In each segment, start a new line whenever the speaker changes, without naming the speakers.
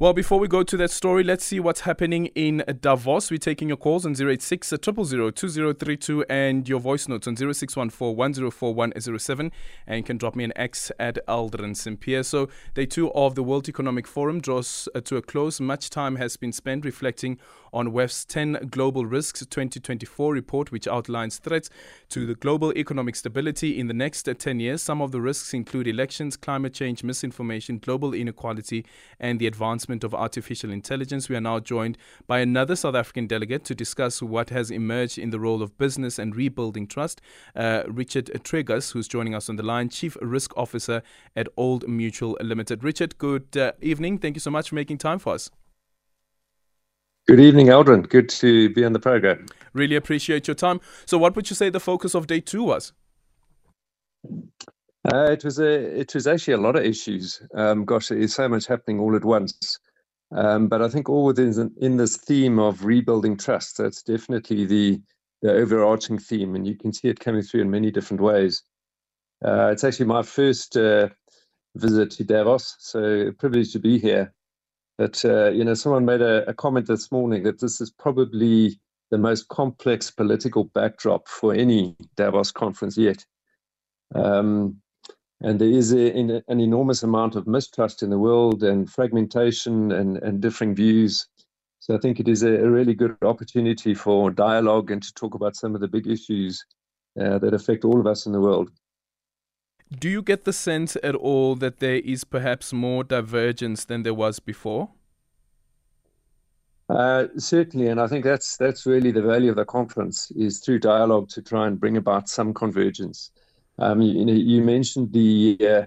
Well, before we go to that story, let's see what's happening in Davos. We're taking your calls on 086 000 2032 and your voice notes on 0614 104 107. And you can drop me an X at Aldrin Sampear. So, day two of the World Economic Forum draws uh, to a close. Much time has been spent reflecting on WEF's 10 Global Risks 2024 report, which outlines threats to the global economic stability in the next 10 years. Some of the risks include elections, climate change, misinformation, global inequality, and the advancement advancement of artificial intelligence. We are now joined by another South African delegate to discuss what has emerged in the role of business and rebuilding trust. Uh, Richard Treagus, who's joining us on the line, Chief Risk Officer at Old Mutual Limited. Richard, good uh, evening. Thank you so much for making time for us.
Good evening, Aldrin. Good to be on the program.
Really appreciate your time. So, what would you say the focus of day two was?
Uh, it was a it was actually a lot of issues. Um, gosh, there's so much happening all at once. Um, but I think all within in this theme of rebuilding trust, that's definitely the the overarching theme, and you can see it coming through in many different ways. Uh, it's actually my first uh, visit to Davos, so a privilege to be here. But uh, you know, someone made a, a comment this morning that this is probably the most complex political backdrop for any Davos conference yet. Um, and there is a, an enormous amount of mistrust in the world and fragmentation and, and differing views. So I think it is a, a, really good opportunity for dialogue and to talk about some of the big issues uh, that affect all of us in the world.
Do you get the sense at all that there is perhaps more divergence than there was before?
Uh, certainly, and I think that's that's really the value of the conference is through dialogue to try and bring about some convergence. Um, you, know, you mentioned the uh,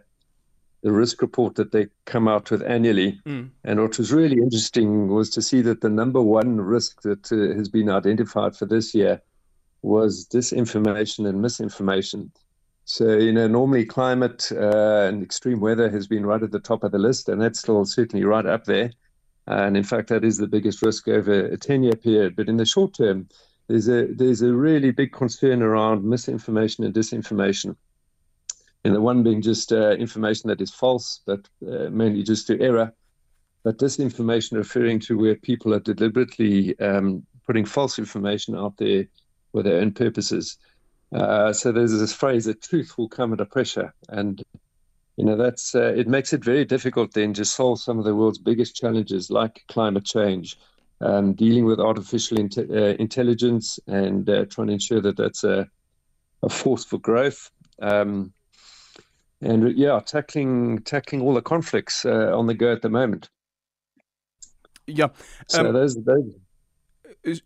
the risk report that they come out with annually, mm. and what was really interesting was to see that the number one risk that uh, has been identified for this year was disinformation and misinformation. So, you know, normally climate uh, and extreme weather has been right at the top of the list, and that's still certainly right up there. And in fact, that is the biggest risk over a 10 year period. But in the short term, there's a there's a really big concern around misinformation and disinformation. And the one being just uh, information that is false, but uh, mainly just to error. But disinformation referring to where people are deliberately um, putting false information out there for their own purposes. Uh, so there's this phrase that truth will come under pressure. And, you know, that's uh, it makes it very difficult then to solve some of the world's biggest challenges like climate change, um, dealing with artificial uh, intelligence and uh, trying to ensure that that's a, a force for growth. Um, and yeah, tackling tackling all the conflicts uh, on the go at the moment.
Yeah.
So um, those, those.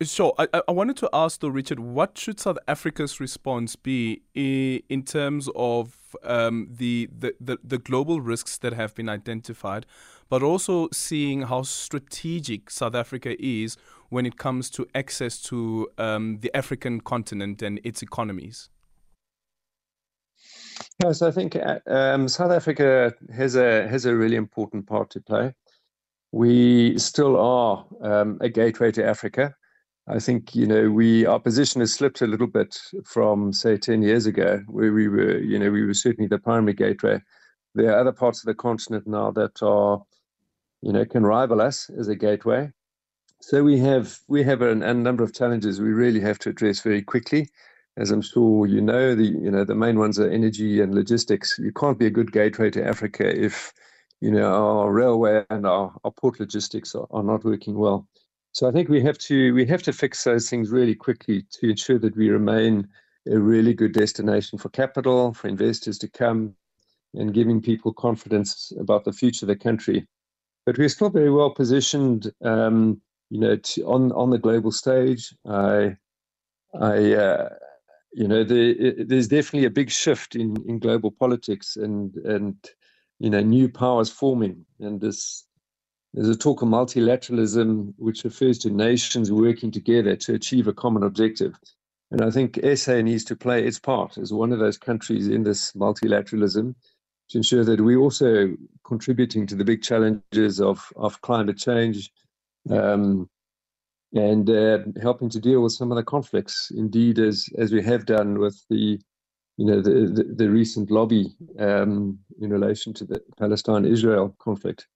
So I, I wanted to ask though, Richard, what should South Africa's response be in terms of um, the, the, the, the global risks that have been identified, but also seeing how strategic South Africa is when it comes to access to um, the African continent and its economies?
Yes, I think uh, um, South Africa has a has a really important part to play. We still are um, a gateway to Africa. I think you know we our position has slipped a little bit from say ten years ago, where we were you know we were certainly the primary gateway. There are other parts of the continent now that are you know can rival us as a gateway. So we have we have a, number of challenges we really have to address very quickly. As I'm sure you know, the you know the main ones are energy and logistics. You can't be a good gateway to Africa if you know our railway and our, our port logistics are, are not working well. So I think we have to we have to fix those things really quickly to ensure that we remain a really good destination for capital, for investors to come, and giving people confidence about the future of the country. But we're still very well positioned, um, you know, to, on on the global stage. I, I, uh, you know, the, there's definitely a big shift in in global politics, and and you know, new powers forming, and this there's a talk of multilateralism, which refers to nations working together to achieve a common objective. And I think SA needs to play its part as one of those countries in this multilateralism to ensure that we're also contributing to the big challenges of, of climate change um, and uh, helping to deal with some of the conflicts, indeed, as, as we have done with the you know, the, the, the recent lobby um, in relation to the Palestine-Israel conflict.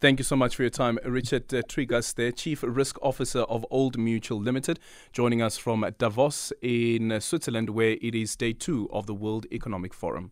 Thank you so much for your time, Richard uh, Treagus, the Chief Risk Officer of Old Mutual Limited, joining us from Davos in uh, Switzerland, where it is day two of the World Economic Forum.